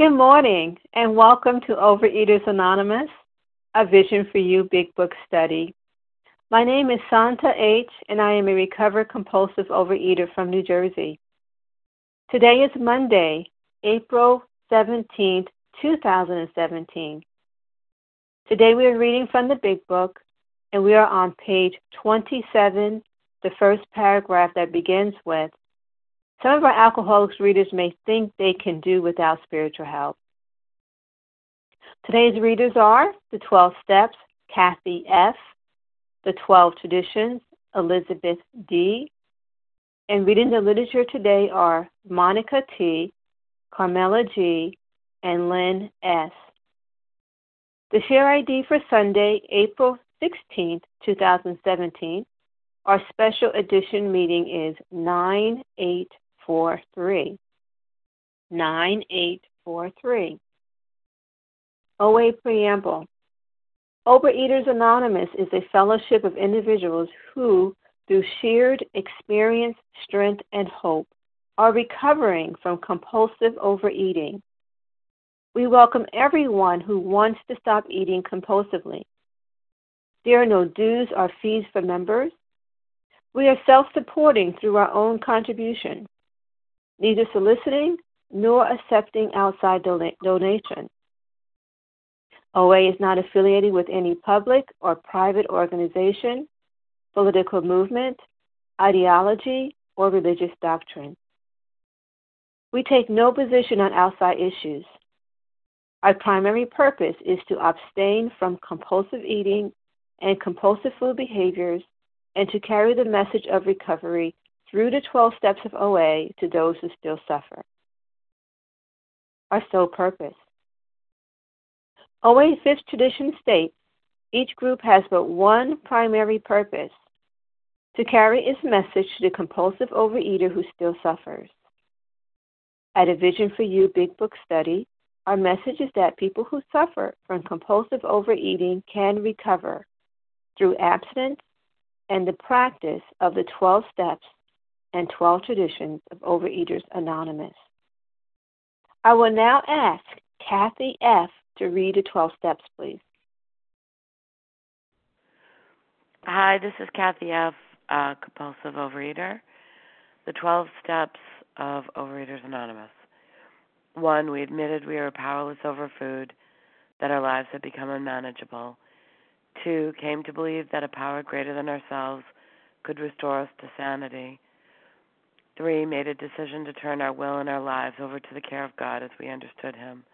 Good morning, and welcome to Overeaters Anonymous, a Vision for You Big Book study. My name is Santa H., and I am a recovered compulsive overeater from New Jersey. Today is Monday, April 17, 2017. Today we are reading from the Big Book, and we are on page 27, the first paragraph that begins with Some of our alcoholics readers may think they can do without spiritual help. Today's readers are the 12 Steps, Kathy F., the 12 Traditions, Elizabeth D., and reading the literature today are Monica T., Carmela G., and Lynn S. The share ID for Sunday, April 16, 2017, our special edition meeting is 9843. 9843. OA Preamble. Overeaters Anonymous is a fellowship of individuals who, through shared experience, strength, and hope, are recovering from compulsive overeating. We welcome everyone who wants to stop eating compulsively. There are no dues or fees for members. We are self supporting through our own contribution, neither soliciting nor accepting outside donations. OA is not affiliated with any public or private organization, political movement, ideology, or religious doctrine. We take no position on outside issues. Our primary purpose is to abstain from compulsive eating and compulsive food behaviors and to carry the message of recovery through the 12 steps of OA to those who still suffer. Our sole purpose OA Fifth Tradition states each group has but one primary purpose to carry its message to the compulsive overeater who still suffers. At a Vision for You Big Book study, our message is that people who suffer from compulsive overeating can recover through abstinence and the practice of the 12 steps and 12 traditions of Overeaters Anonymous. I will now ask Kathy F to read the 12 steps, please. Hi, this is Kathy F., a compulsive overeater. The 12 steps of Overeaters Anonymous. One, we admitted we were powerless over food, that our lives had become unmanageable. Two, came to believe that a power greater than ourselves could restore us to sanity. Three, made a decision to turn our will and our lives over to the care of God as we understood Him.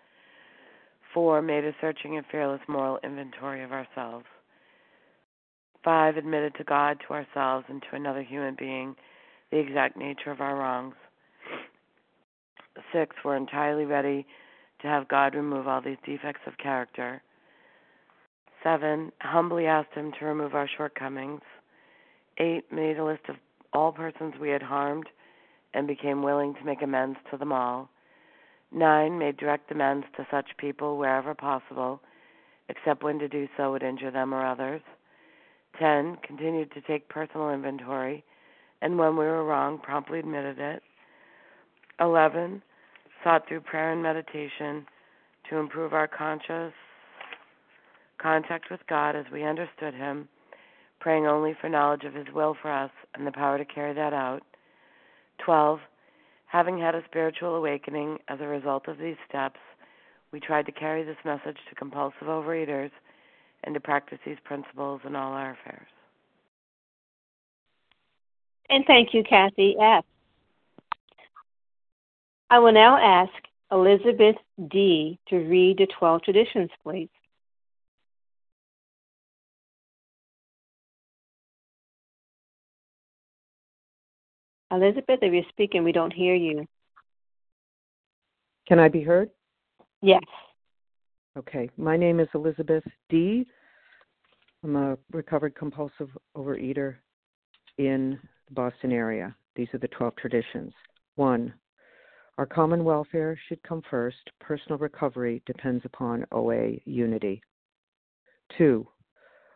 Four, made a searching and fearless moral inventory of ourselves. Five, admitted to God, to ourselves, and to another human being the exact nature of our wrongs. Six, we're entirely ready to have God remove all these defects of character. Seven, humbly asked Him to remove our shortcomings. Eight, made a list of all persons we had harmed and became willing to make amends to them all. 9. Made direct amends to such people wherever possible, except when to do so would injure them or others. 10. Continued to take personal inventory, and when we were wrong, promptly admitted it. 11. Sought through prayer and meditation to improve our conscious contact with God as we understood Him, praying only for knowledge of His will for us and the power to carry that out. 12 Having had a spiritual awakening as a result of these steps, we tried to carry this message to compulsive overeaters and to practice these principles in all our affairs. And thank you, Kathy F. I will now ask Elizabeth D. to read the 12 traditions, please. Elizabeth, if you're speaking, we don't hear you. Can I be heard? Yes. Okay. My name is Elizabeth D. I'm a recovered compulsive overeater in the Boston area. These are the 12 traditions. One, our common welfare should come first. Personal recovery depends upon OA unity. Two,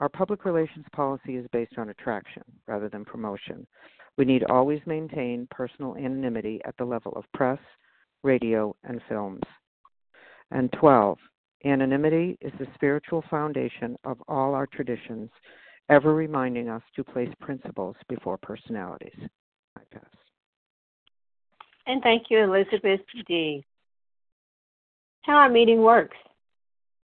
Our public relations policy is based on attraction rather than promotion. We need always maintain personal anonymity at the level of press, radio, and films. And 12. Anonymity is the spiritual foundation of all our traditions, ever reminding us to place principles before personalities. I pass. And thank you, Elizabeth D. How our meeting works.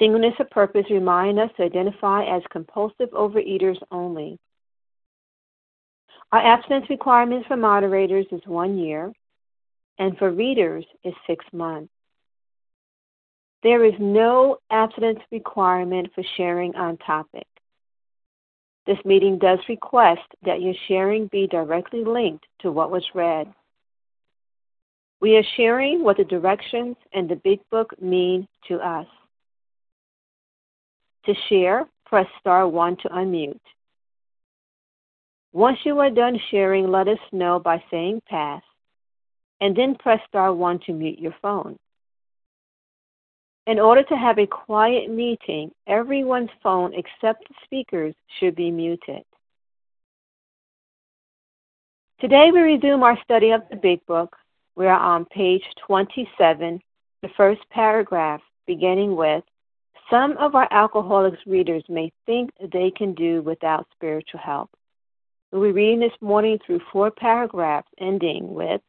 Singleness of purpose remind us to identify as compulsive overeaters only. Our abstinence requirements for moderators is one year, and for readers is six months. There is no abstinence requirement for sharing on topic. This meeting does request that your sharing be directly linked to what was read. We are sharing what the directions and the Big Book mean to us. To share, press star 1 to unmute. Once you are done sharing, let us know by saying pass, and then press star 1 to mute your phone. In order to have a quiet meeting, everyone's phone except the speakers should be muted. Today we resume our study of the Big Book. We are on page 27, the first paragraph, beginning with some of our alcoholics readers may think they can do without spiritual help. We'll be reading this morning through four paragraphs ending with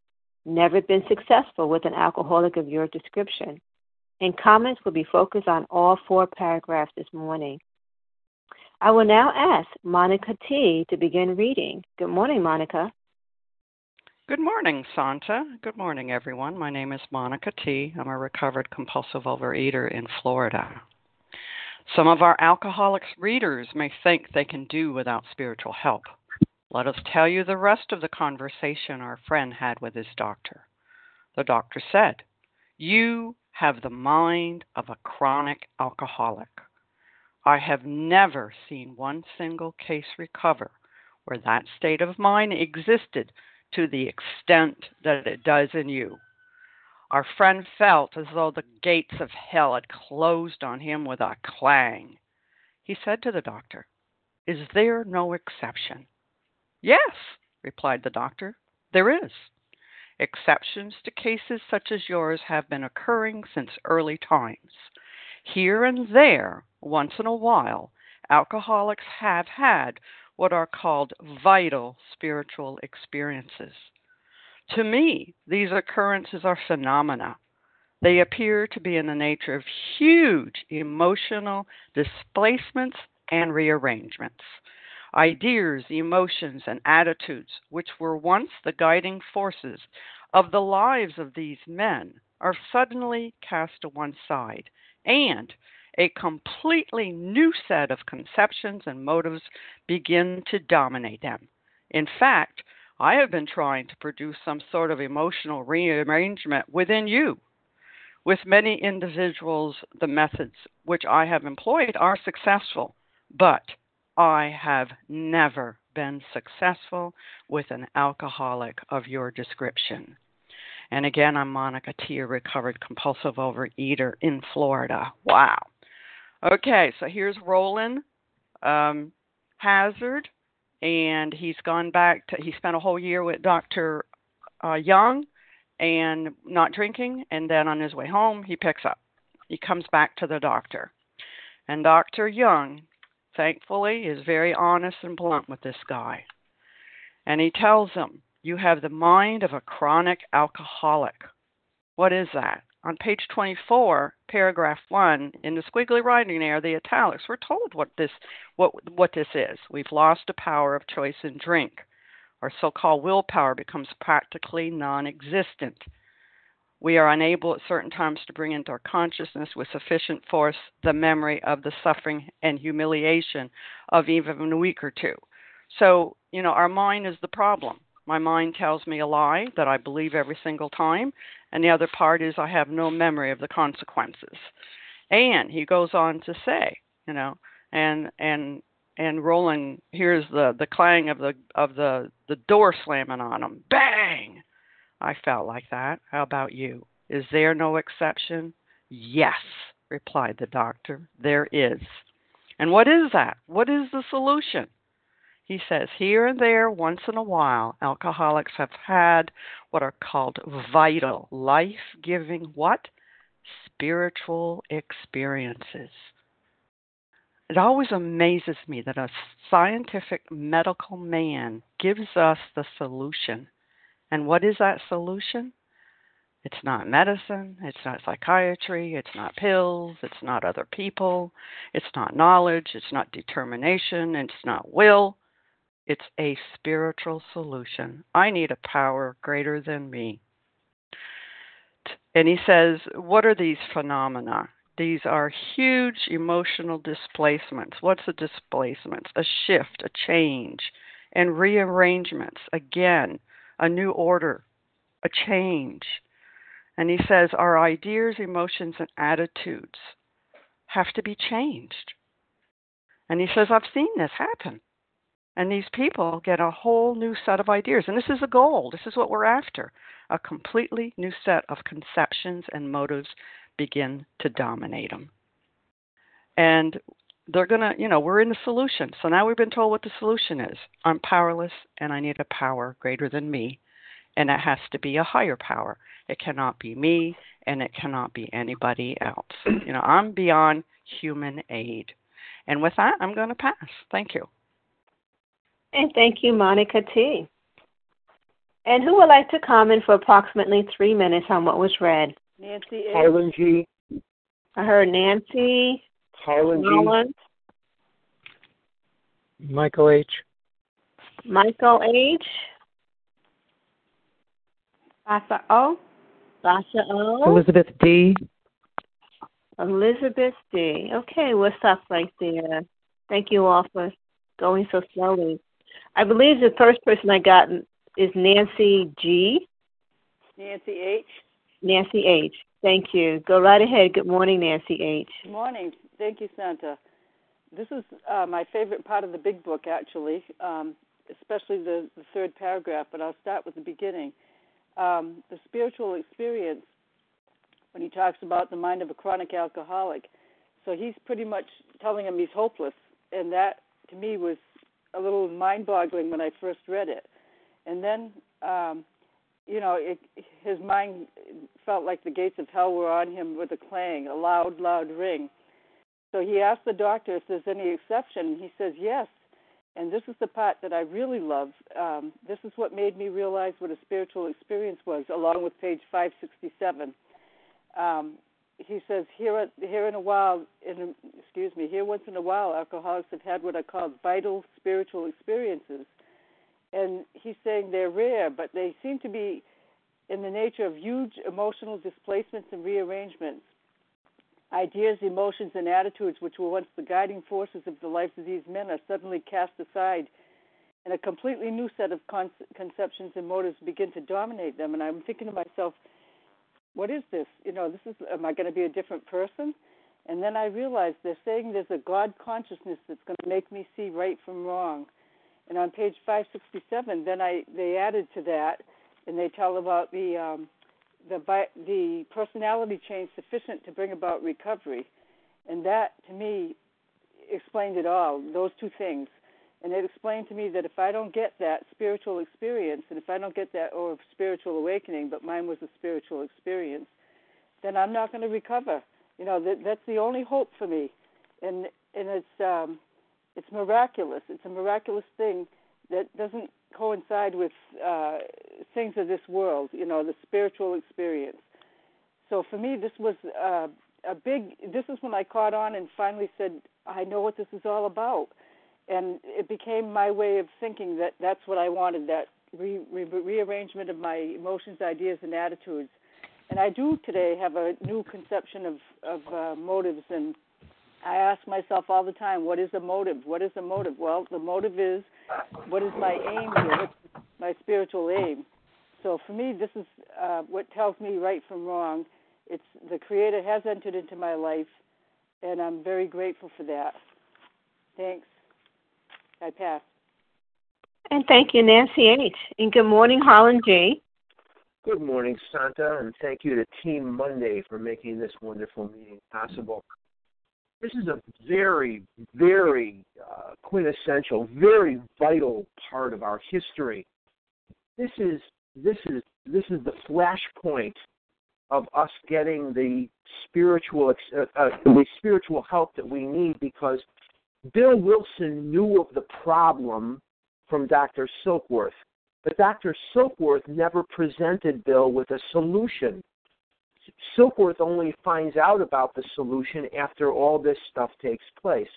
Never been successful with an alcoholic of your description. And comments will be focused on all four paragraphs this morning. I will now ask Monica T. to begin reading. Good morning, Monica. Good morning, Santa. Good morning, everyone. My name is Monica T. I'm a recovered compulsive overeater in Florida. Some of our alcoholics readers may think they can do without spiritual help. Let us tell you the rest of the conversation our friend had with his doctor. The doctor said, You have the mind of a chronic alcoholic. I have never seen one single case recover where that state of mind existed to the extent that it does in you. Our friend felt as though the gates of hell had closed on him with a clang. He said to the doctor, Is there no exception? Yes, replied the doctor, there is. Exceptions to cases such as yours have been occurring since early times. Here and there, once in a while, alcoholics have had what are called vital spiritual experiences. To me, these occurrences are phenomena. They appear to be in the nature of huge emotional displacements and rearrangements. Ideas, emotions, and attitudes, which were once the guiding forces of the lives of these men, are suddenly cast to one side, and, a completely new set of conceptions and motives begin to dominate them. In fact, I have been trying to produce some sort of emotional rearrangement within you. With many individuals, the methods which I have employed are successful, but I have never been successful with an alcoholic of your description. And again, I'm Monica T, a recovered compulsive overeater in Florida. Wow. Okay, so here's Rowland um, Hazard, and he's gone back to, he spent a whole year with Dr. Uh, Jung and not drinking, and then on his way home, he picks up. He comes back to the doctor. And Dr. Jung, thankfully, is very honest and blunt with this guy. And he tells him, You have the mind of a chronic alcoholic. What is that? On page 24, paragraph 1, in the squiggly writing there, the italics, we're told what this, what, what this is. We've lost the power of choice in drink. Our so called willpower becomes practically non existent. We are unable at certain times to bring into our consciousness with sufficient force the memory of the suffering and humiliation of even a week or two. So, you know, our mind is the problem. My mind tells me a lie that I believe every single time, and the other part is I have no memory of the consequences. And he goes on to say, you know, and and and Rowland hears the the clang of the of the the door slamming on him. Bang! I felt like that. How about you? Is there no exception? Yes, replied the doctor. There is. And what is that? What is the solution? He says, here and there, once in a while, alcoholics have had what are called vital, life giving what? Spiritual experiences. It always amazes me that a scientific medical man gives us the solution. And what is that solution? It's not medicine, it's not psychiatry, it's not pills, it's not other people, it's not knowledge, it's not determination, it's not will. It's a spiritual solution. I need a power greater than me. And he says, What are these phenomena? These are huge emotional displacements. What's a displacement? A shift, a change, and rearrangements. Again, a new order, a change. And he says, Our ideas, emotions, and attitudes have to be changed. And he says, I've seen this happen. And these people get a whole new set of ideas. And this is the goal. This is what we're after. A completely new set of conceptions and motives begin to dominate them. And they're going to, you know, we're in the solution. So now we've been told what the solution is. I'm powerless and I need a power greater than me. And it has to be a higher power. It cannot be me and it cannot be anybody else. You know, I'm beyond human aid. And with that, I'm going to pass. Thank you. And thank you, Monica T. And who would like to comment for approximately three minutes on what was read? Nancy A. Harlan G. I heard Nancy. Harlan G. Michael H. Michael H. Sasha O. Sasha O. Elizabeth D. Elizabeth D. Okay, we'll stop right there. Thank you all for going so slowly. I believe the first person I got is Nancy G. Nancy H. Nancy H. Thank you. Go right ahead. Good morning, Nancy H. Good morning. Thank you, Santa. This is uh, my favorite part of the big book, actually, um, especially the, the, third paragraph, but I'll start with the beginning. Um, the spiritual experience, when he talks about the mind of a chronic alcoholic. So he's pretty much telling him he's hopeless, and that to me was a little mind-boggling when I first read it, and then um, you know it, his mind felt like the gates of hell were on him with a clang, a loud, loud ring. So he asked the doctor if there's any exception. He says yes, and this is the part that I really love. Um, this is what made me realize what a spiritual experience was, along with page 567. Um, he says here here in a while in excuse me here once in a while alcoholics have had what I call vital spiritual experiences, and he's saying they're rare, but they seem to be in the nature of huge emotional displacements and rearrangements. Ideas, emotions, and attitudes, which were once the guiding forces of the lives of these men, are suddenly cast aside, and a completely new set of con- conceptions and motives begin to dominate them. And I'm thinking to myself, what is this? You know, this is, am I going to be a different person? And then I realized they're saying there's a God consciousness that's going to make me see right from wrong. And on page 567, then I they added to that, and they tell about the um, the the personality change sufficient to bring about recovery, and that to me explained it all. Those two things, and it explained to me that if I don't get that spiritual experience, and if I don't get that or spiritual awakening, but mine was a spiritual experience, then I'm not going to recover. You know that that's the only hope for me, and and it's um, it's miraculous. It's a miraculous thing that doesn't coincide with uh, things of this world, you know, the spiritual experience. So for me, this was uh, a big. This is when I caught on and finally said, "I know what this is all about," and it became my way of thinking that that's what I wanted. That re- re- rearrangement of my emotions, ideas, and attitudes. And I do today have a new conception of of uh, motives and I ask myself all the time, what is a motive? What is a motive? Well, the motive is what is my aim here? What's my spiritual aim? So for me, this is uh, what tells me right from wrong. It's the Creator has entered into my life, and I'm very grateful for that. Thanks. I pass. And thank you, Nancy H. And good morning, Harlan G. Good morning, Santa, and thank you to Team Monday for making this wonderful meeting possible this is a very, very uh, quintessential, very vital part of our history. This is this is this is the flashpoint of us getting the spiritual uh, uh, the spiritual help that we need because Bill Wilson knew of the problem from Dr. Silkworth, but Dr. Silkworth never presented Bill with a solution. Silkworth only finds out about the solution after all this stuff takes place.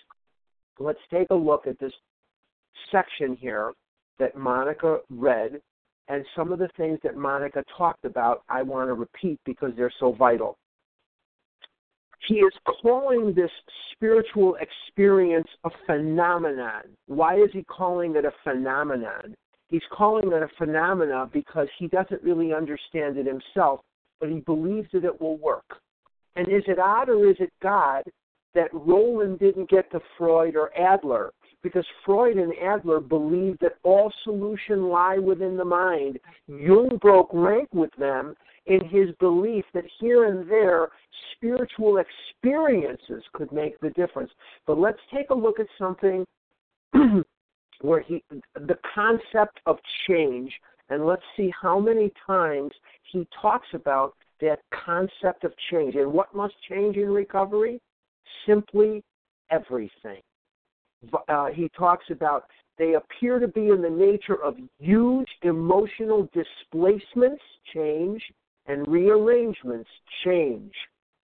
Let's take a look at this section here that Monica read and some of the things that Monica talked about, I want to repeat because they're so vital. He is calling this spiritual experience a phenomenon. Why is he calling it a phenomenon? He's calling it a phenomenon because he doesn't really understand it himself but he believes that it will work. And is it odd or is it God that Rowland didn't get to Freud or Adler? Because Freud and Adler believed that all solution lie within the mind. Jung broke rank with them in his belief that here and there spiritual experiences could make the difference. But let's take a look at something where he the concept of change and let's see how many times he talks about that concept of change. And what must change in recovery? Simply everything. Uh, he talks about they appear to be in the nature of huge emotional displacements, change, and rearrangements, change.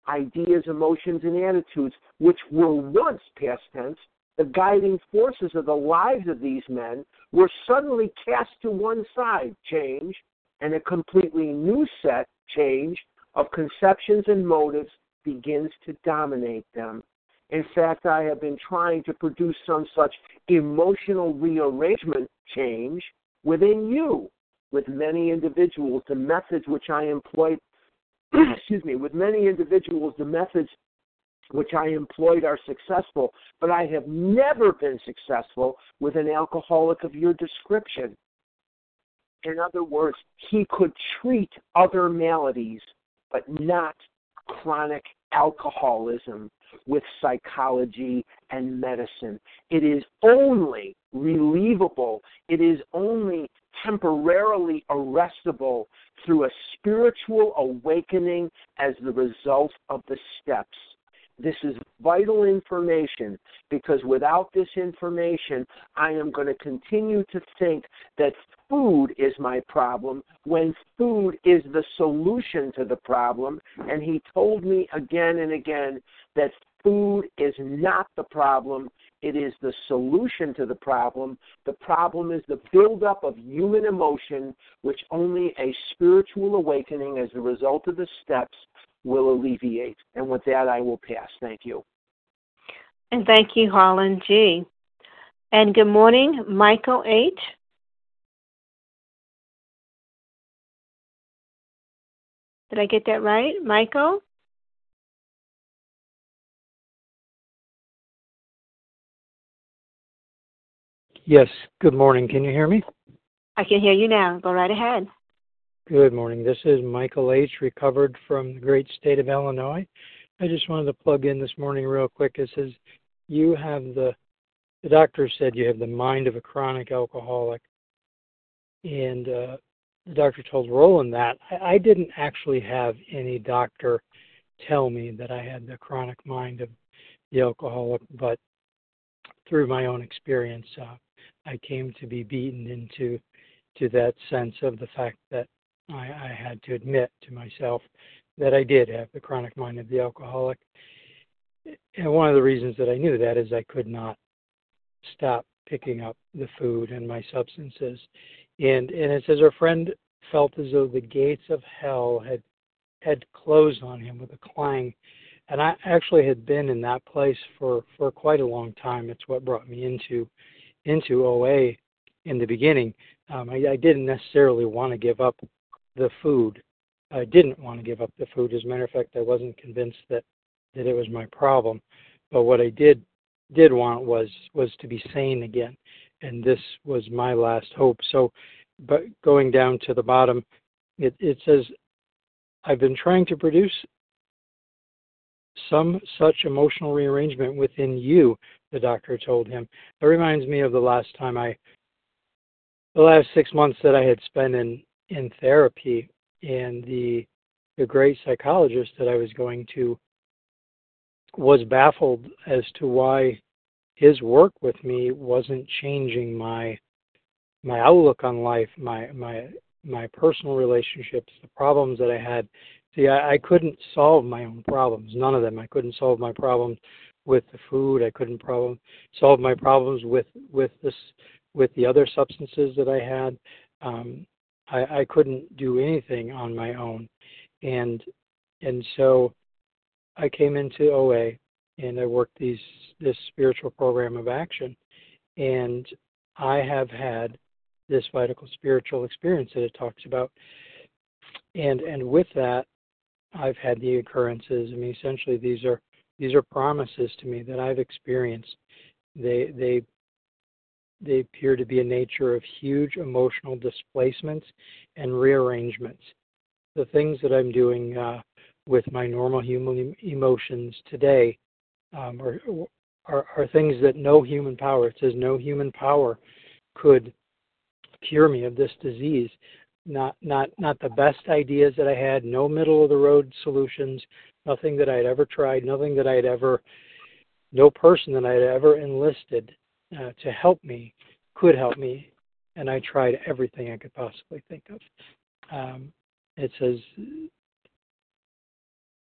Ideas, emotions, and attitudes, which were once past tense, the guiding forces of the lives of these men were suddenly cast to one side, change, and a completely new set, change, of conceptions and motives begins to dominate them. In fact, I have been trying to produce some such emotional rearrangement change within you with many individuals. The methods which I employed, excuse me, with many individuals, the methods which I employed are successful, but I have never been successful with an alcoholic of your description. In other words, he could treat other maladies, but not chronic alcoholism with psychology and medicine. It is only relievable, it is only temporarily arrestable through a spiritual awakening as the result of the steps. This is vital information because without this information, I am going to continue to think that food is my problem when food is the solution to the problem. And he told me again and again that food is not the problem, it is the solution to the problem. The problem is the buildup of human emotion, which only a spiritual awakening as a result of the steps will alleviate. And with that, I will pass. Thank you. And thank you, Harlan G. And good morning, Michael H. Did I get that right, Michael? Yes, good morning. Can you hear me? I can hear you now. Go right ahead. Good morning. This is Michael H., recovered from the great state of Illinois. I just wanted to plug in this morning real quick. It says, You have the, the doctor said you have the mind of a chronic alcoholic. And uh, the doctor told Rowland that. I, I didn't actually have any doctor tell me that I had the chronic mind of the alcoholic, but through my own experience, uh, I came to be beaten into to that sense of the fact that I, I had to admit to myself that I did have the chronic mind of the alcoholic. And one of the reasons that I knew that is I could not stop picking up the food and my substances. And and it says our friend felt as though the gates of hell had had closed on him with a clang. And I actually had been in that place for, for quite a long time. It's what brought me into into OA in the beginning, um, I, I didn't necessarily want to give up the food. I didn't want to give up the food. As a matter of fact, I wasn't convinced that that it was my problem. But what I did did want was was to be sane again, and this was my last hope. So, but going down to the bottom, it, it says, I've been trying to produce some such emotional rearrangement within you, the doctor told him. That reminds me of the last time I, the last six months that I had spent in, in therapy, and the, the great psychologist that I was going to was baffled as to why his work with me wasn't changing my my outlook on life, my my my personal relationships, the problems that I had See, I, I couldn't solve my own problems. None of them. I couldn't solve my problems with the food. I couldn't problem solve my problems with with this with the other substances that I had. Um, I, I couldn't do anything on my own, and and so I came into OA and I worked these this spiritual program of action, and I have had this vital spiritual experience that it talks about, and and with that I've had the occurrences. I mean, essentially, these are these are promises to me that I've experienced. They they they appear to be a nature of huge emotional displacements and rearrangements. The things that I'm doing uh, with my normal human emotions today um, are, are, are things that no human power. It says no human power could cure me of this disease not not not the best ideas that I had, no middle of the road solutions, nothing that I had ever tried, nothing that I had ever, no person that I had ever enlisted uh, to help me could help me, and I tried everything I could possibly think of. Um, it says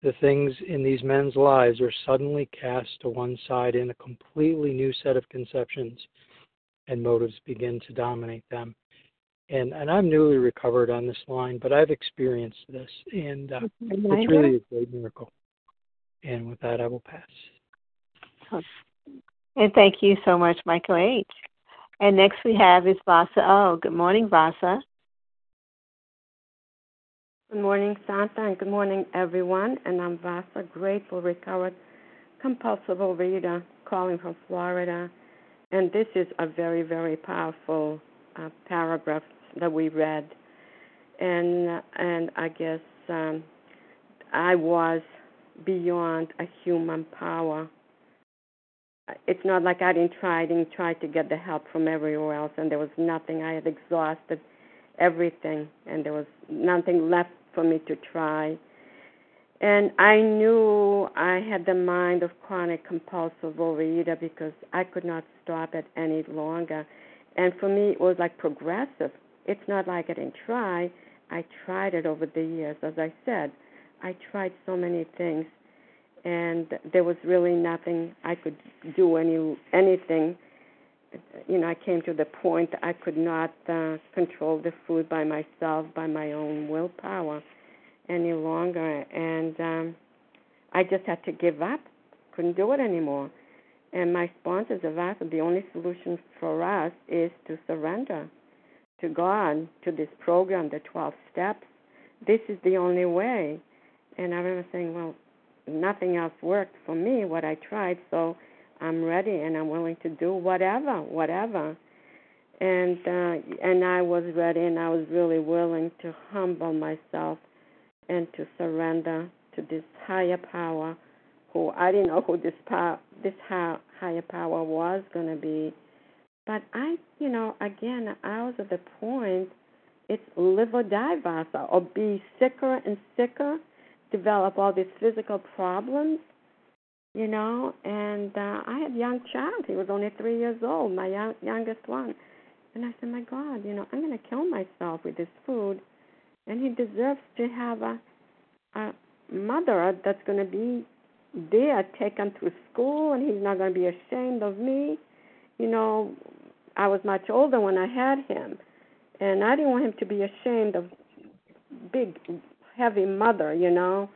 the things in these men's lives are suddenly cast to one side in a completely new set of conceptions, and motives begin to dominate them and and I'm newly recovered on this line, but I've experienced this, and uh, it's really a great miracle. And with that, I will pass. And thank you so much, Michael H. And next we have is Vasa O. Good morning, Vasa. Good morning, Santa, and good morning, everyone. And I'm Vasa, grateful, recovered, compulsive overeater, calling from Florida. And this is a very, very powerful uh, paragraph that we read, and and I guess um, I was beyond a human power. It's not like I didn't try, I didn't try to get the help from everywhere else, and there was nothing. I had exhausted everything, and there was nothing left for me to try. And I knew I had the mind of chronic compulsive overeater because I could not stop it any longer. And for me, it was like progressive it's not like I didn't try. I tried it over the years. As I said, I tried so many things, and there was really nothing I could do any anything. You know, I came to the point I could not uh, control the food by myself, by my own willpower, any longer, and um, I just had to give up. Couldn't do it anymore. And my sponsors have asked the only solution for us is to surrender to God, to this program, the 12 steps. This is the only way. And I remember saying, well, nothing else worked for me, what I tried, so I'm ready and I'm willing to do whatever, whatever. And uh, and I was ready and I was really willing to humble myself and to surrender to this higher power who I didn't know who this power this higher power was going to be. But I, you know, again, I was at the point it's live or die, Vasa, or be sicker and sicker, develop all these physical problems, you know. And uh, I had a young child; he was only three years old, my young, youngest one. And I said, my God, you know, I'm going to kill myself with this food, and he deserves to have a a mother that's going to be there, take him through school, and he's not going to be ashamed of me. You know, I was much older when I had him, and I didn't want him to be ashamed of big, heavy mother. You know,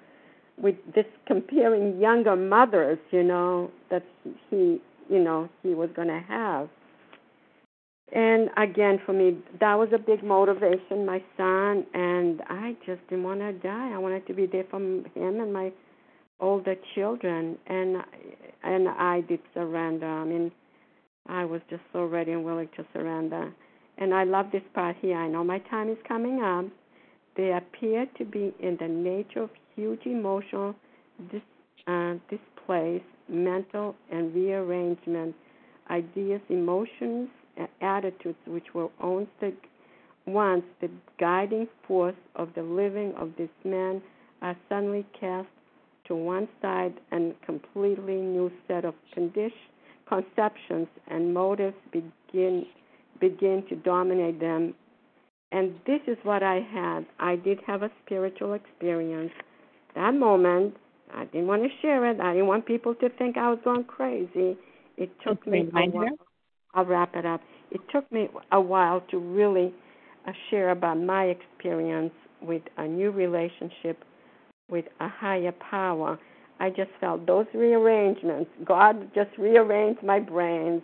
with this comparing younger mothers. You know that he, you know, he was going to have. And again, for me, that was a big motivation, my son, and I just didn't want to die. I wanted to be there for him and my older children, and and I did surrender. I mean, I was just so ready and willing to surrender. And I love this part here. I know my time is coming up. They appear to be in the nature of huge emotional dis, uh, displays, mental and rearrangement, ideas, emotions, attitudes which were once the, once the guiding force of the living of this man are suddenly cast to one side and completely new set of condition, conceptions and motives begin begin to dominate them and this is what I had. I did have a spiritual experience. That moment, I didn't want to share it. I didn't want people to think I was going crazy. It took me a while. I'll wrap it up. It took me a while to really uh, share about my experience with a new relationship with a higher power. I just felt those rearrangements. God just rearranged my brains,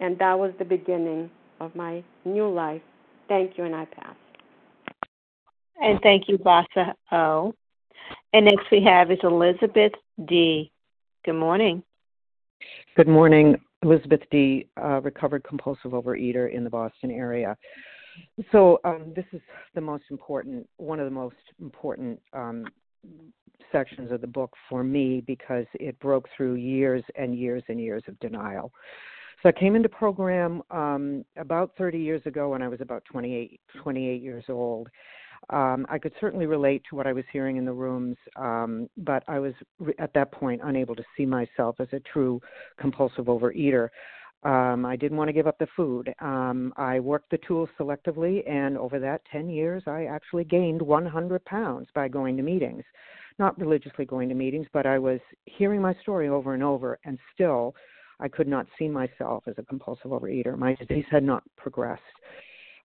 and that was the beginning of my new life. Thank you, and I pass. And thank you, Vasa O. And next we have is Elizabeth D. Good morning. Good morning. Elizabeth D., uh, recovered compulsive overeater in the Boston area. So um, this is the most important, one of the most important um, sections of the book for me because it broke through years and years and years of denial. So I came into program um, about 30 years ago when I was about 28, 28 years old. Um, I could certainly relate to what I was hearing in the rooms, um, but I was at that point unable to see myself as a true compulsive overeater. Um, I didn't want to give up the food. Um, I worked the tools selectively, and over that 10 years, I actually gained 100 pounds by going to meetings. Not religiously going to meetings, but I was hearing my story over and over, and still I could not see myself as a compulsive overeater. My disease had not progressed.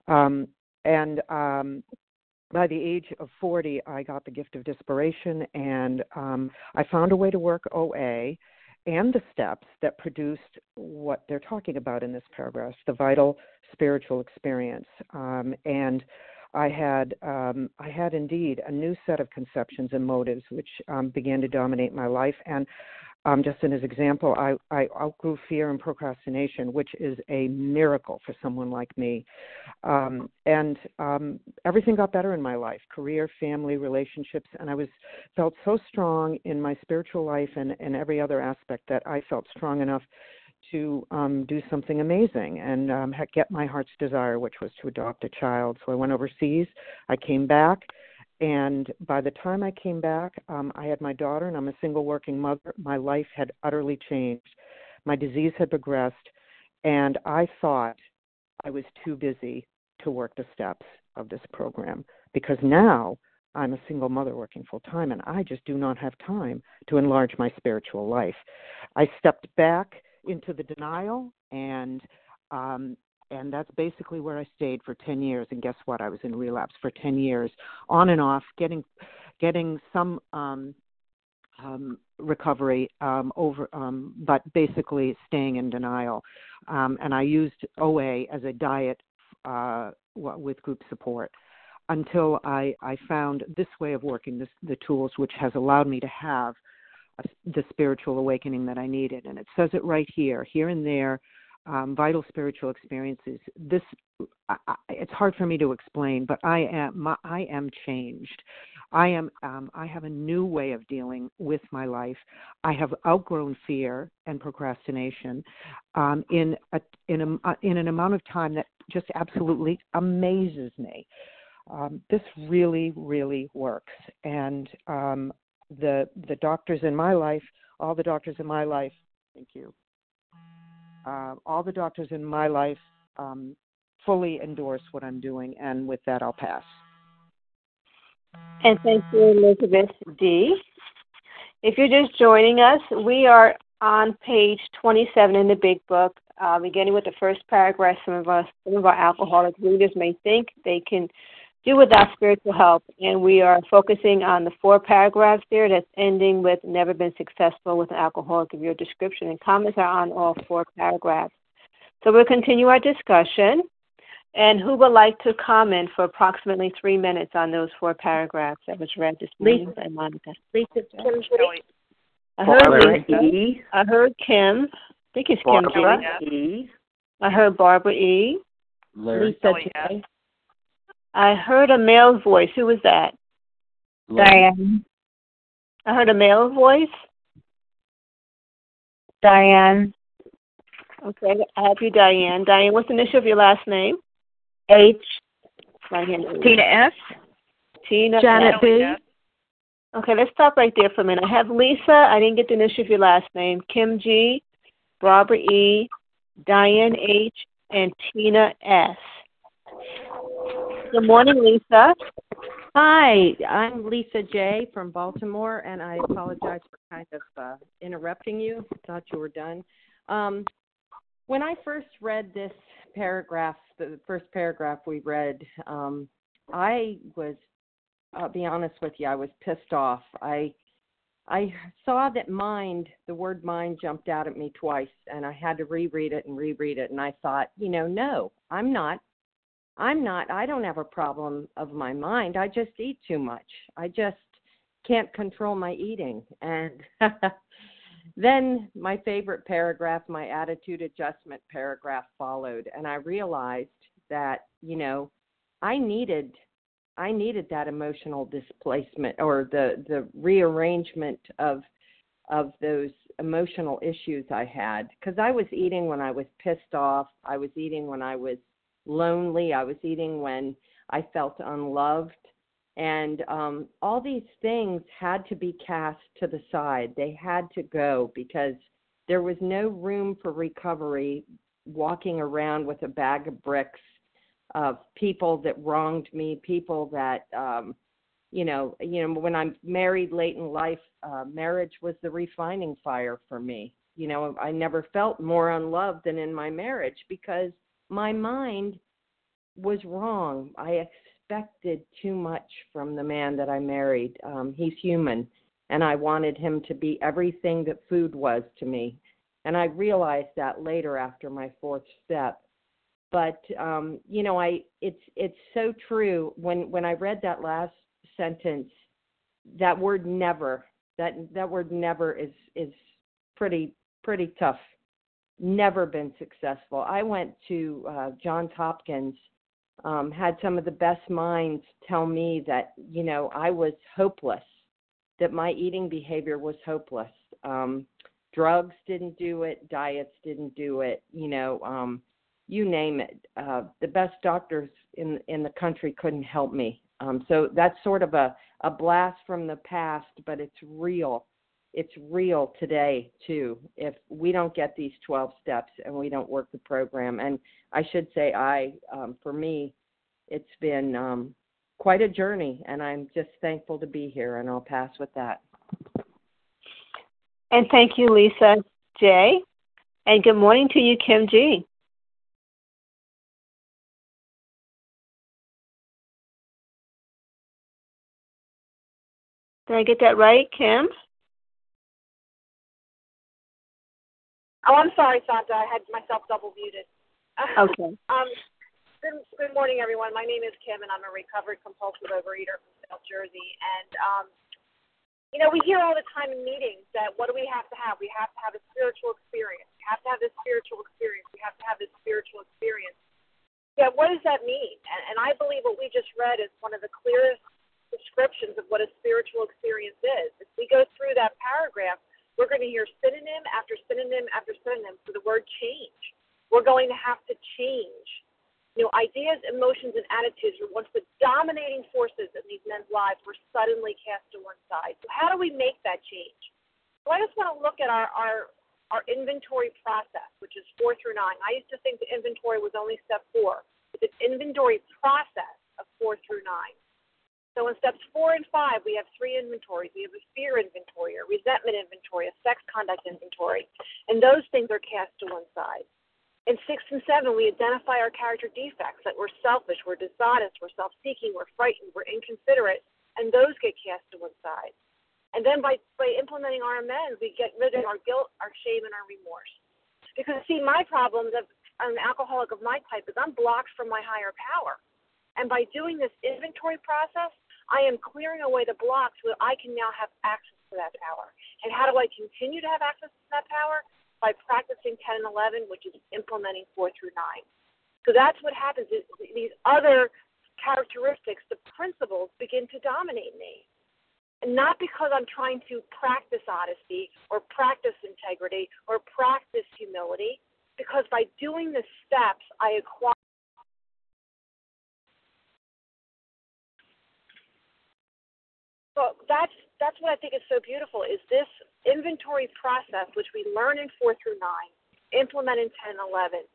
Um, and um, by the age of 40, I got the gift of desperation, and um, I found a way to work OA and the steps that produced what they're talking about in this paragraph the vital spiritual experience. Um, and I had um, I had indeed a new set of conceptions and motives which um, began to dominate my life, and um, just in as example, I, I outgrew fear and procrastination, which is a miracle for someone like me. Um, and um, everything got better in my life career, family, relationships. And I was felt so strong in my spiritual life and, and every other aspect that I felt strong enough to um, do something amazing and um, get my heart's desire, which was to adopt a child. So I went overseas. I came back and by the time I came back, um, I had my daughter, and I'm a single working mother. My life had utterly changed. My disease had progressed, and I thought I was too busy to work the steps of this program because now I'm a single mother working full time, and I just do not have time to enlarge my spiritual life. I stepped back into the denial and um, and that's basically where I stayed for 10 years. And guess what? I was in relapse for 10 years, on and off, getting getting some um, um, recovery um, over, um, but basically staying in denial. Um, and I used OA as a diet uh, with group support until I, I found this way of working, this, the tools, which has allowed me to have the spiritual awakening that I needed. And it says it right here, here and there, um, vital spiritual experiences. This, I, it's hard for me to explain, but I am, my, I am changed. I am um, I have a new way of dealing with my life. I have outgrown fear and procrastination um, in a, in a, uh, in an amount of time that just absolutely amazes me. Um, this really really works, and um, the the doctors in my life, all the doctors in my life, thank you. Uh, all the doctors in my life um, fully endorse what I'm doing, and with that, I'll pass. And thank you, Elizabeth D. If you're just joining us, we are on page 27 in the Big Book, uh, beginning with the first paragraph. Some of us, some of our alcoholic readers may think they can do without spiritual help, and we are focusing on the four paragraphs there that's ending with "Never been successful with an alcoholic of your description," and comments are on all four paragraphs. So we'll continue our discussion. And who would like to comment for approximately three minutes on those four paragraphs that was read this morning Lisa. by Monica? Lisa Kim I heard Barbara Lisa. E. I heard Kim. I think it's Kim. Barbara G. E. I heard Barbara E. Larry. Lisa J. I heard a male voice. Who was that? Diane. I heard a male voice. Diane. Okay, I have you, Diane. Diane, what's the initial of your last name? H. Right hand. Tina S. Tina. Janet S. B. Okay, let's stop right there for a minute. I have Lisa. I didn't get the initial of your last name. Kim G. Barbara E. Diane H. And Tina S. Good morning, Lisa. Hi, I'm Lisa J. from Baltimore, and I apologize for kind of uh, interrupting you. Thought you were done. Um, when I first read this paragraph, the first paragraph we read, um, I was, I'll be honest with you, I was pissed off. I I saw that mind, the word mind jumped out at me twice, and I had to reread it and reread it. And I thought, you know, no, I'm not. I'm not. I don't have a problem of my mind. I just eat too much. I just can't control my eating. And then my favorite paragraph, my attitude adjustment paragraph followed, and I realized that, you know, I needed I needed that emotional displacement or the the rearrangement of of those emotional issues I had because I was eating when I was pissed off, I was eating when I was lonely, I was eating when I felt unloved, and um all these things had to be cast to the side. They had to go because there was no room for recovery walking around with a bag of bricks of people that wronged me, people that um you know, you know when I'm married late in life, uh marriage was the refining fire for me. You know, I never felt more unloved than in my marriage because my mind was wrong. I expected too much from the man that I married. Um he's human and I wanted him to be everything that food was to me. And I realized that later after my fourth step but um you know i it's it's so true when when i read that last sentence that word never that that word never is is pretty pretty tough never been successful i went to uh johns hopkins um had some of the best minds tell me that you know i was hopeless that my eating behavior was hopeless um drugs didn't do it diets didn't do it you know um you name it. Uh, the best doctors in in the country couldn't help me. Um, so that's sort of a a blast from the past, but it's real. It's real today too. If we don't get these 12 steps and we don't work the program, and I should say, I um, for me, it's been um, quite a journey, and I'm just thankful to be here. And I'll pass with that. And thank you, Lisa J. And good morning to you, Kim G. Did I get that right, Kim? Oh, I'm sorry, Santa. I had myself double muted. Okay. um, good, good morning, everyone. My name is Kim, and I'm a recovered compulsive overeater from South Jersey. And, um, you know, we hear all the time in meetings that what do we have to have? We have to have a spiritual experience. We have to have this spiritual experience. We have to have this spiritual experience. Yeah, what does that mean? And, and I believe what we just read is one of the clearest descriptions of what a spiritual experience is. If we go through that paragraph, we're going to hear synonym after synonym after synonym for the word change. We're going to have to change. You know, ideas, emotions, and attitudes were once the dominating forces in these men's lives were suddenly cast to one side. So how do we make that change? So I just want to look at our, our our inventory process, which is four through nine. I used to think the inventory was only step four. It's an inventory process of four through nine. So in steps four and five, we have three inventories. We have a fear inventory, a resentment inventory, a sex conduct inventory, and those things are cast to one side. In six and seven, we identify our character defects that we're selfish, we're dishonest, we're self seeking, we're frightened, we're inconsiderate, and those get cast to one side. And then by, by implementing our amends, we get rid of our guilt, our shame, and our remorse. Because, see, my problem as an alcoholic of my type is I'm blocked from my higher power. And by doing this inventory process, I am clearing away the blocks so that I can now have access to that power. And how do I continue to have access to that power? by practicing 10 and 11, which is implementing 4 through 9. So that's what happens is these other characteristics, the principles begin to dominate me. And not because I'm trying to practice honesty or practice integrity or practice humility, because by doing the steps, I acquire. So that's that's what I think is so beautiful is this inventory process, which we learn in four through nine, implement in 10 and 11,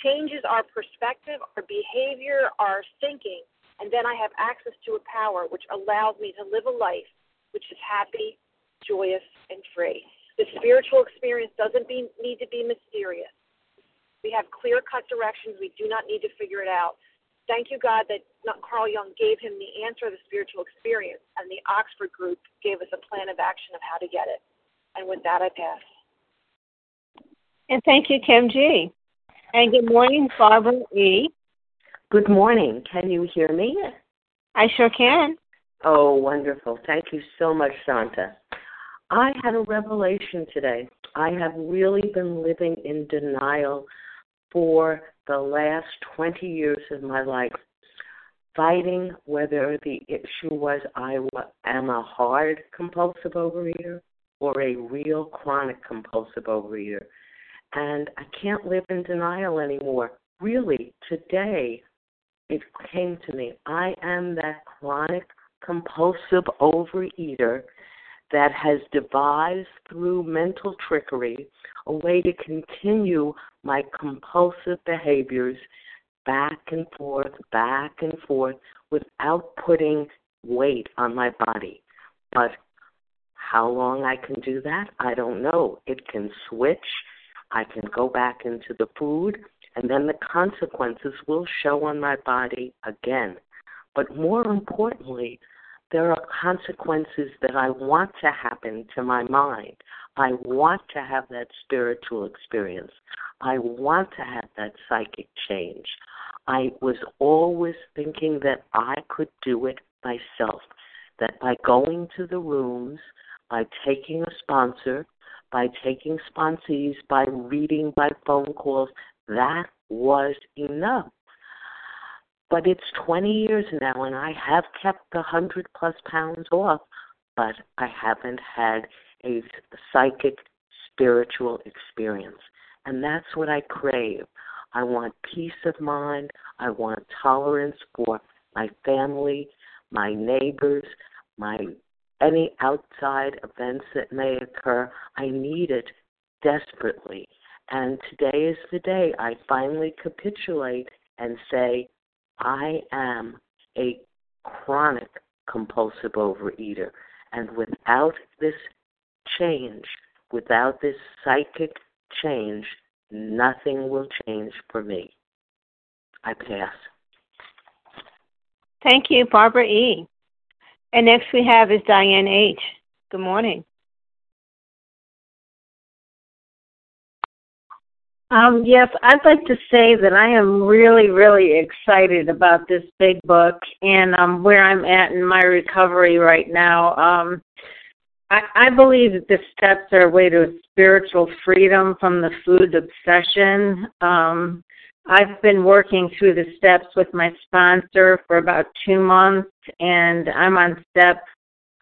changes our perspective, our behavior, our thinking, and then I have access to a power which allows me to live a life which is happy, joyous, and free. The spiritual experience doesn't be, need to be mysterious. We have clear cut directions. We do not need to figure it out thank you, God, that Carl Jung gave him the answer of the spiritual experience, and the Oxford group gave us a plan of action of how to get it. And with that, I pass. And thank you, Kim G. And good morning, Barbara E. Good morning. Can you hear me? I sure can. Oh, wonderful. Thank you so much, Santa. I had a revelation today. I have really been living in denial for the last 20 years of my life fighting whether the issue was I am a hard compulsive overeater or a real chronic compulsive overeater. And I can't live in denial anymore. Really, today it came to me. I am that chronic compulsive overeater that has devised through mental trickery a way to continue my compulsive behaviors back and forth, back and forth, without putting weight on my body. But how long I can do that, I don't know. It can switch. I can go back into the food, and then the consequences will show on my body again. But more importantly, there are consequences that I want to happen to my mind. I want to have that spiritual experience. I want to have that psychic change. I was always thinking that I could do it myself, that by going to the rooms, by taking a sponsor, by taking sponsees, by reading by phone calls, that was enough. But it's 20 years now, and I have kept the 100 plus pounds off, but I haven't had a psychic spiritual experience. And that's what I crave. I want peace of mind. I want tolerance for my family, my neighbors, my any outside events that may occur. I need it desperately. And today is the day I finally capitulate and say, I am a chronic compulsive overeater. And without this change, without this psychic change, nothing will change for me. I pass. Thank you, Barbara E. And next we have is Diane H. Good morning. Um, yes, I'd like to say that I am really, really excited about this big book and um, where I'm at in my recovery right now. Um, I, I believe that the steps are a way to spiritual freedom from the food obsession. Um, I've been working through the steps with my sponsor for about two months, and I'm on step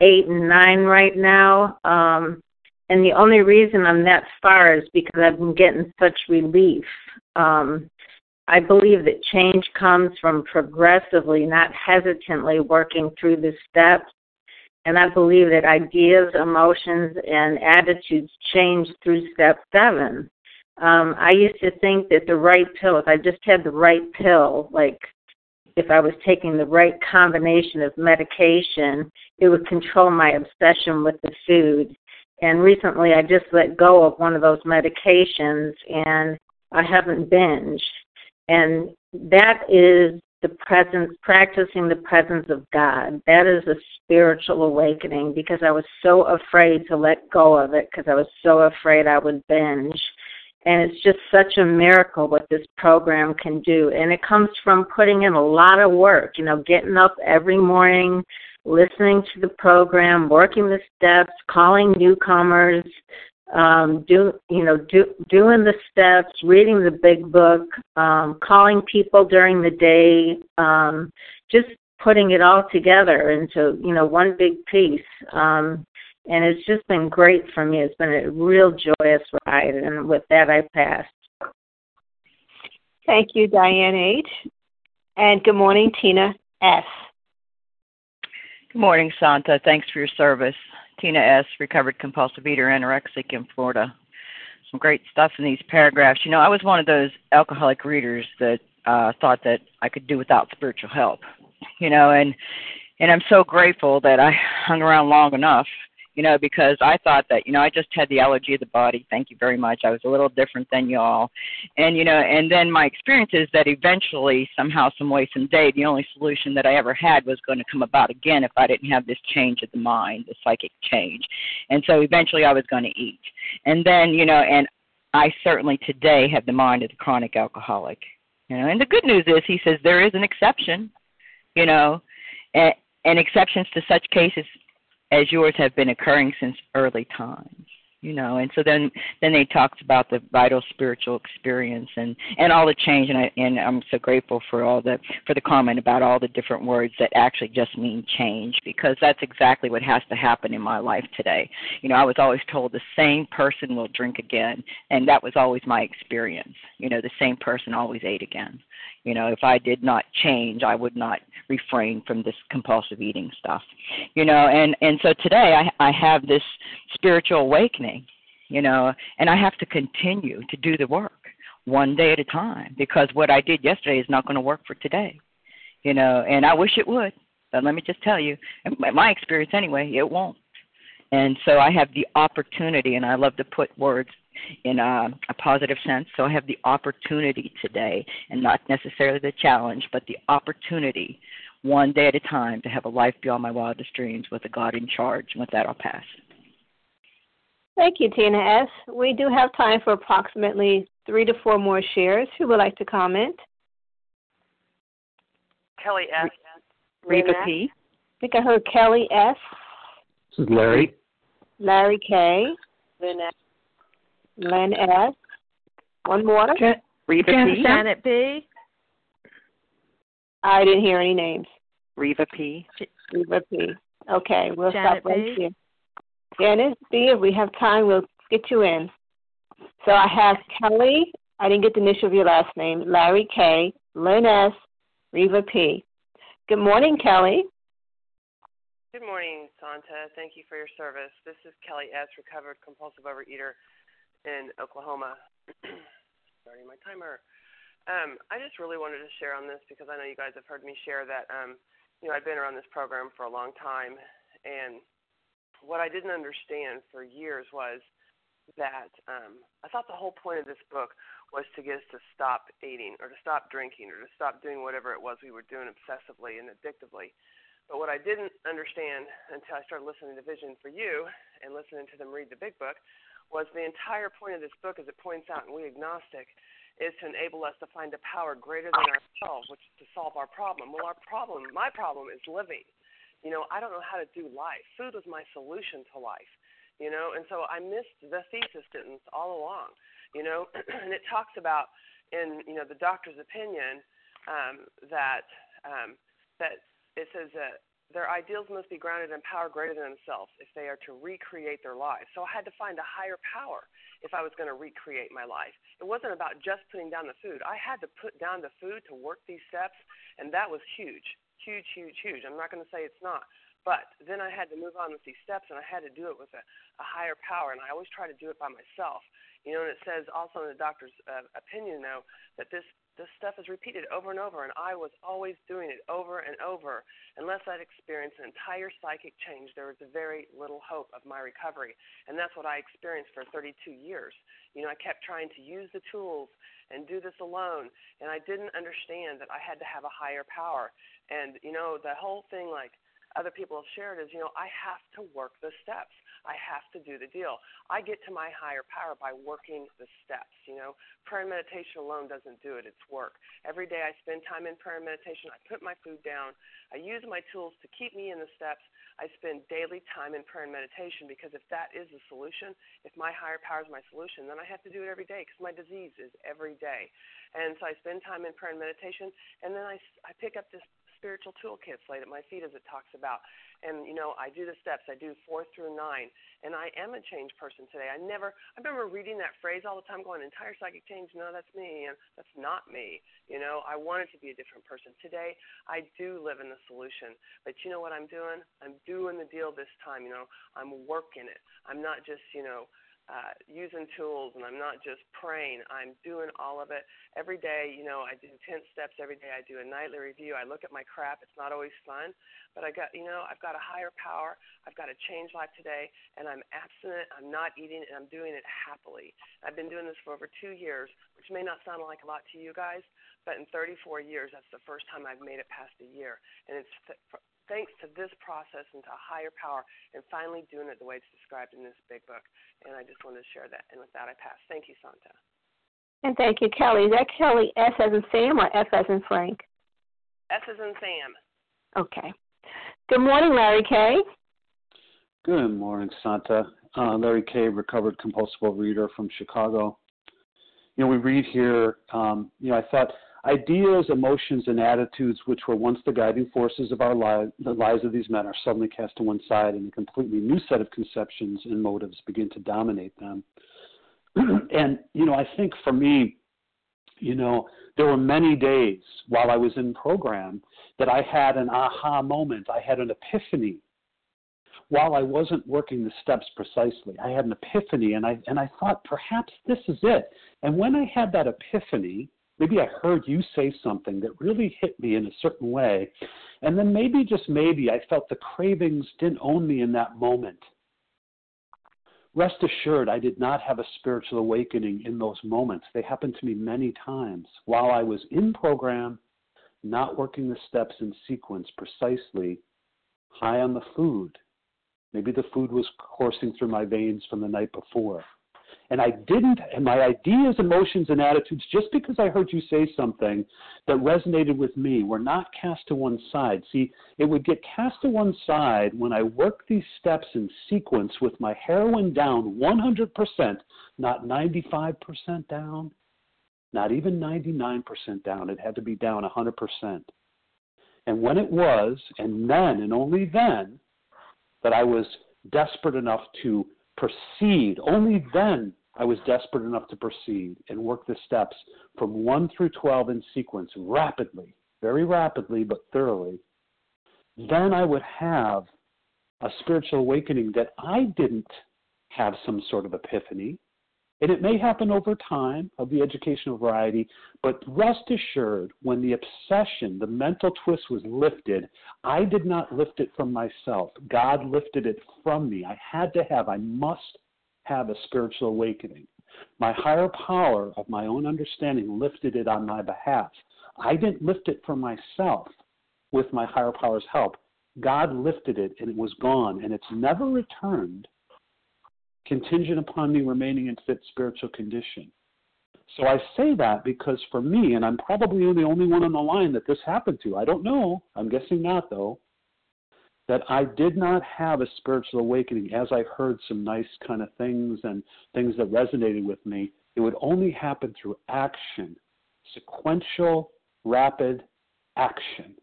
eight and nine right now. Um, and the only reason I'm that far is because I've been getting such relief. Um, I believe that change comes from progressively, not hesitantly working through the steps. And I believe that ideas, emotions, and attitudes change through step seven. Um, I used to think that the right pill, if I just had the right pill, like if I was taking the right combination of medication, it would control my obsession with the food. And recently I just let go of one of those medications and I haven't binged. And that is the presence, practicing the presence of God. That is a spiritual awakening because I was so afraid to let go of it because I was so afraid I would binge. And it's just such a miracle what this program can do. And it comes from putting in a lot of work, you know, getting up every morning, listening to the program, working the steps, calling newcomers, um, do you know do, doing the steps, reading the big book, um, calling people during the day, um, just putting it all together into you know one big piece. Um, and it's just been great for me. It's been a real joyous ride, and with that, I pass. Thank you, Diane H. And good morning, Tina S. Good morning, Santa. Thanks for your service. Tina S., recovered compulsive eater, anorexic in Florida. Some great stuff in these paragraphs. You know, I was one of those alcoholic readers that uh, thought that I could do without spiritual help. You know, and and I'm so grateful that I hung around long enough you know, because I thought that, you know, I just had the allergy of the body. Thank you very much. I was a little different than y'all. And, you know, and then my experience is that eventually, somehow, some way, some day, the only solution that I ever had was going to come about again if I didn't have this change of the mind, the psychic change. And so eventually I was going to eat. And then, you know, and I certainly today have the mind of the chronic alcoholic. You know, and the good news is he says there is an exception, you know, and, and exceptions to such cases as yours have been occurring since early times you know and so then then they talked about the vital spiritual experience and and all the change and i and i'm so grateful for all the for the comment about all the different words that actually just mean change because that's exactly what has to happen in my life today. You know i was always told the same person will drink again and that was always my experience. You know the same person always ate again. You know, if I did not change, I would not refrain from this compulsive eating stuff. You know, and and so today I I have this spiritual awakening, you know, and I have to continue to do the work one day at a time because what I did yesterday is not going to work for today. You know, and I wish it would, but let me just tell you, in my experience anyway, it won't. And so I have the opportunity, and I love to put words in a, a positive sense. So I have the opportunity today, and not necessarily the challenge, but the opportunity, one day at a time, to have a life beyond my wildest dreams with a God in charge. And with that, I'll pass. Thank you, Tina S. We do have time for approximately three to four more shares. Who would like to comment? Kelly S. Reva P. I think I heard Kelly S. This is Larry. Larry K. Lynn S. Lynn S. One more. Jan- Reva Jan- P. Janet B. I didn't hear any names. Reva P. Reva P. Okay, we'll Janet stop right B. here. Janice B. If we have time, we'll get you in. So I have Kelly. I didn't get the initial of your last name. Larry K. Lynn S. Reva P. Good morning, Kelly. Good morning, Santa. Thank you for your service. This is Kelly S., recovered compulsive overeater in Oklahoma. Starting my timer. Um, I just really wanted to share on this because I know you guys have heard me share that um, you know I've been around this program for a long time, and what I didn't understand for years was that um, I thought the whole point of this book was to get us to stop eating or to stop drinking or to stop doing whatever it was we were doing obsessively and addictively. But what I didn't understand until I started listening to Vision for You and listening to them read the big book was the entire point of this book, as it points out in We Agnostic, is to enable us to find a power greater than ourselves, which is to solve our problem. Well, our problem, my problem, is living. You know, I don't know how to do life. Food was my solution to life. You know, and so I missed the thesis sentence all along. You know, and it talks about in you know the doctor's opinion um, that um, that it says that their ideals must be grounded in power greater than themselves if they are to recreate their lives. So I had to find a higher power if I was going to recreate my life. It wasn't about just putting down the food. I had to put down the food to work these steps, and that was huge, huge, huge, huge. I'm not going to say it's not. But then I had to move on with these steps, and I had to do it with a, a higher power. And I always try to do it by myself. You know, and it says also in the doctor's uh, opinion, though, that this this stuff is repeated over and over, and I was always doing it over and over. Unless I'd experienced an entire psychic change, there was very little hope of my recovery. And that's what I experienced for 32 years. You know, I kept trying to use the tools and do this alone, and I didn't understand that I had to have a higher power. And, you know, the whole thing, like other people have shared, is, you know, I have to work the steps. I have to do the deal. I get to my higher power by working the steps. You know, prayer and meditation alone doesn't do it. It's work. Every day I spend time in prayer and meditation. I put my food down. I use my tools to keep me in the steps. I spend daily time in prayer and meditation because if that is the solution, if my higher power is my solution, then I have to do it every day because my disease is every day. And so I spend time in prayer and meditation, and then I, I pick up this spiritual toolkits laid at my feet, as it talks about. And you know, I do the steps. I do four through nine, and I am a changed person today. I never. I remember reading that phrase all the time, going, "Entire psychic change." No, that's me, and that's not me. You know, I wanted to be a different person. Today, I do live in the solution. But you know what I'm doing? I'm doing the deal this time. You know, I'm working it. I'm not just, you know uh, using tools and I'm not just praying. I'm doing all of it every day. You know, I do 10 steps every day. I do a nightly review. I look at my crap. It's not always fun, but I got, you know, I've got a higher power. I've got a change life today and I'm abstinent. I'm not eating and I'm doing it happily. I've been doing this for over two years, which may not sound like a lot to you guys, but in 34 years, that's the first time I've made it past a year. And it's th- thanks to this process and to a higher power and finally doing it the way it's described in this big book. And I just wanted to share that. And with that, I pass. Thank you, Santa. And thank you, Kelly. Is that Kelly S as in Sam or F as in Frank? S as in Sam. Okay. Good morning, Larry K. Good morning, Santa. Uh, Larry K, recovered compulsive reader from Chicago. You know, we read here, um, you know, I thought Ideas, emotions, and attitudes, which were once the guiding forces of our lives, the lives of these men, are suddenly cast to one side, and a completely new set of conceptions and motives begin to dominate them. and, you know, I think for me, you know, there were many days while I was in program that I had an aha moment. I had an epiphany while I wasn't working the steps precisely. I had an epiphany and I and I thought perhaps this is it. And when I had that epiphany, maybe I heard you say something that really hit me in a certain way. And then maybe, just maybe, I felt the cravings didn't own me in that moment. Rest assured, I did not have a spiritual awakening in those moments. They happened to me many times while I was in program, not working the steps in sequence precisely, high on the food. Maybe the food was coursing through my veins from the night before and I didn't, and my ideas, emotions, and attitudes, just because I heard you say something that resonated with me, were not cast to one side. See, it would get cast to one side when I worked these steps in sequence with my heroin down 100%, not 95% down, not even 99% down. It had to be down 100%. And when it was, and then and only then, that I was desperate enough to proceed, only then I was desperate enough to proceed and work the steps from 1 through 12 in sequence rapidly, very rapidly, but thoroughly. Then I would have a spiritual awakening that I didn't have some sort of epiphany. And it may happen over time of the educational variety, but rest assured, when the obsession, the mental twist was lifted, I did not lift it from myself. God lifted it from me. I had to have, I must have a spiritual awakening. My higher power of my own understanding lifted it on my behalf. I didn't lift it for myself with my higher power's help. God lifted it and it was gone and it's never returned, contingent upon me remaining in fit spiritual condition. So I say that because for me, and I'm probably the only one on the line that this happened to, I don't know, I'm guessing not though, that I did not have a spiritual awakening as I heard some nice kind of things and things that resonated with me. It would only happen through action, sequential, rapid action,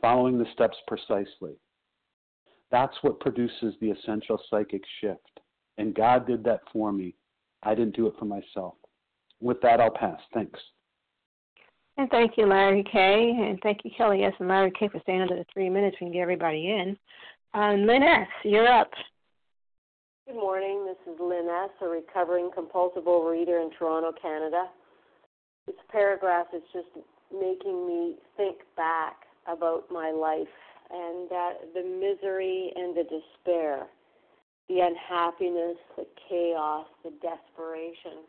following the steps precisely. That's what produces the essential psychic shift. And God did that for me. I didn't do it for myself. With that, I'll pass. Thanks. And thank you, Larry K. And thank you, Kelly S. and Larry K. for staying under the three minutes We can get everybody in. Um, Lynn S., you're up. Good morning. This is Lynn S., a recovering compulsive overeater in Toronto, Canada. This paragraph is just making me think back about my life and that the misery and the despair, the unhappiness, the chaos, the desperation,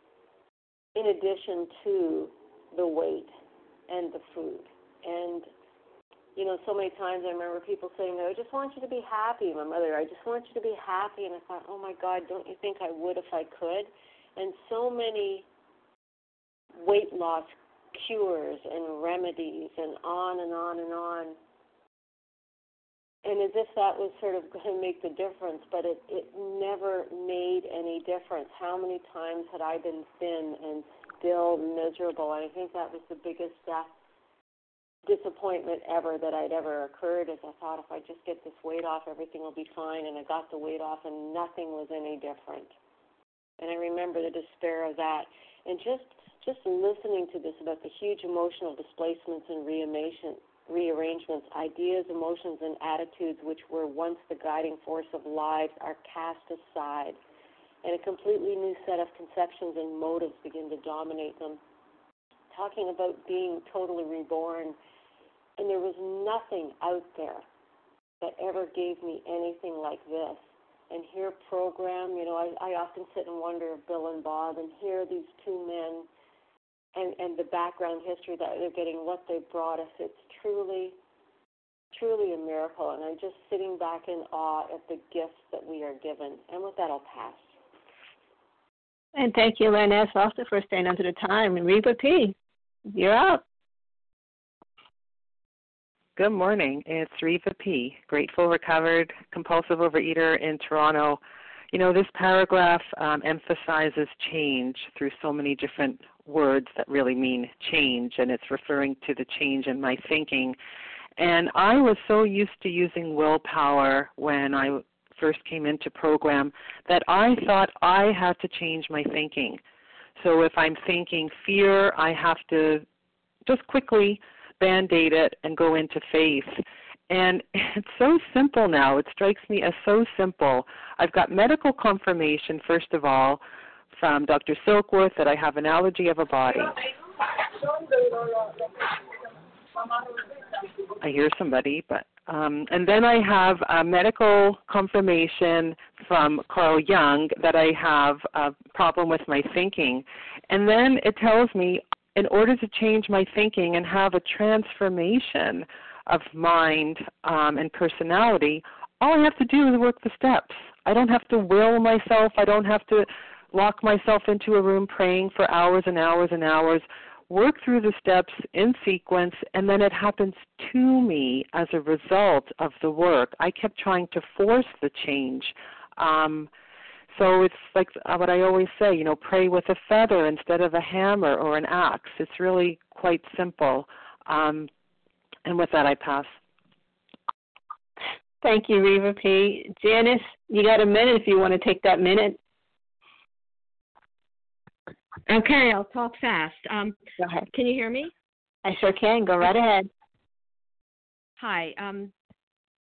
in addition to the weight and the food. And, you know, so many times I remember people saying, I just want you to be happy. My mother, I just want you to be happy. And I thought, oh my God, don't you think I would if I could? And so many weight loss cures and remedies and on and on and on. And as if that was sort of going to make the difference, but it, it never made any difference. How many times had I been thin and still miserable? And I think that was the biggest uh, disappointment ever that I'd ever occurred. Is I thought if I just get this weight off, everything will be fine. And I got the weight off, and nothing was any different. And I remember the despair of that. And just just listening to this about the huge emotional displacements and rearrangements, ideas, emotions, and attitudes which were once the guiding force of lives are cast aside, and a completely new set of conceptions and motives begin to dominate them. Talking about being totally reborn, and there was nothing out there that ever gave me anything like this. And here, program, you know, I, I often sit and wonder of Bill and Bob, and here these two men and and the background history that they're getting, what they brought us. It's truly, truly a miracle, and I'm just sitting back in awe at the gifts that we are given. And with that, I'll pass. And thank you, Lynn S. also for staying under the time. And Reva P., you're up. Good morning. It's Reva P., grateful, recovered, compulsive overeater in Toronto. You know, this paragraph um, emphasizes change through so many different words that really mean change, and it's referring to the change in my thinking. And I was so used to using willpower when I first came into program that I thought I had to change my thinking. So if I'm thinking fear, I have to just quickly band aid it and go into faith. And it's so simple now. It strikes me as so simple. I've got medical confirmation, first of all, from Dr. Silkworth that I have an allergy of a body. I hear somebody, but um, and then I have a medical confirmation from Carl Jung that I have a problem with my thinking. And then it tells me in order to change my thinking and have a transformation of mind um, and personality, all I have to do is work the steps. I don't have to will myself. I don't have to lock myself into a room praying for hours and hours and hours, work through the steps in sequence, and then it happens to me as a result of the work. I kept trying to force the change. Um, so it's like what I always say, you know, pray with a feather instead of a hammer or an axe. It's really quite simple. Um, and with that, I pass. Thank you, Reva P. Janice, you got a minute if you want to take that minute. Okay, I'll talk fast. Um, Go ahead. Can you hear me? I sure can. Go right ahead. Hi. Um,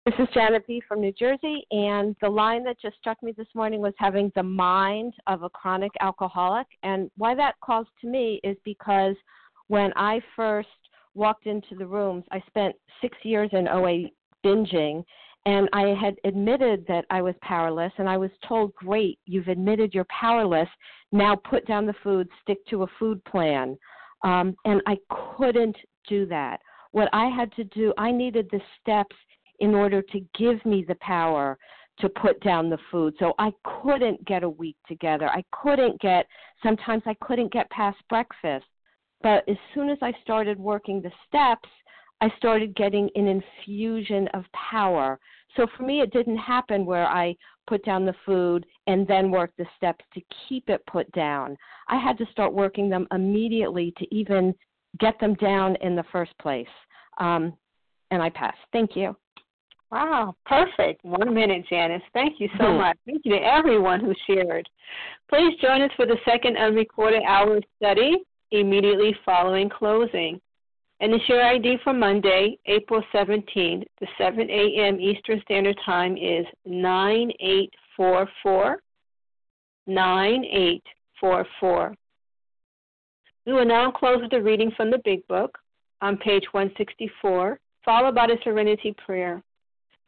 this is Janet B. from New Jersey, and the line that just struck me this morning was having the mind of a chronic alcoholic. And why that calls to me is because when I first walked into the rooms, I spent six years in OA binging, and I had admitted that I was powerless, and I was told, Great, you've admitted you're powerless. Now put down the food, stick to a food plan. Um, and I couldn't do that. What I had to do, I needed the steps in order to give me the power to put down the food. So I couldn't get a week together. I couldn't get, sometimes I couldn't get past breakfast. But as soon as I started working the steps, I started getting an infusion of power. So for me, it didn't happen where I put down the food and then work the steps to keep it put down. I had to start working them immediately to even get them down in the first place. Um, and I passed. Thank you. Wow, perfect. One minute, Janice. Thank you so Hmm. much. Thank you to everyone who shared. Please join us for the second unrecorded hour study immediately following closing. And the share ID for Monday, April 17th, the 7 a.m. Eastern Standard Time is 9844. 9844. We will now close with a reading from the Big Book on page 164, followed by the Serenity Prayer.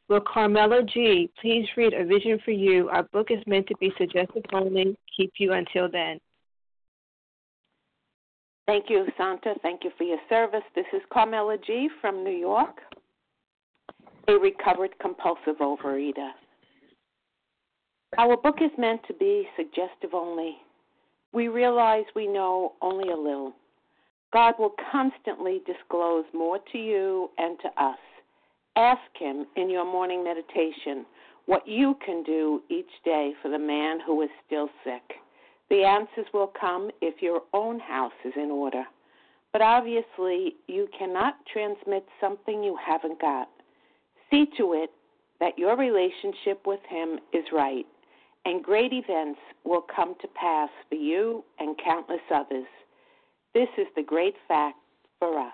Will Carmela G. please read A Vision for You? Our book is meant to be suggestive only. Keep you until then. Thank you, Santa. Thank you for your service. This is Carmela G. from New York, a recovered compulsive overeater. Our book is meant to be suggestive only. We realize we know only a little. God will constantly disclose more to you and to us. Ask Him in your morning meditation what you can do each day for the man who is still sick. The answers will come if your own house is in order. But obviously, you cannot transmit something you haven't got. See to it that your relationship with Him is right, and great events will come to pass for you and countless others. This is the great fact for us.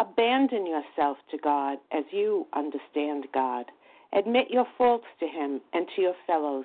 Abandon yourself to God as you understand God. Admit your faults to Him and to your fellows.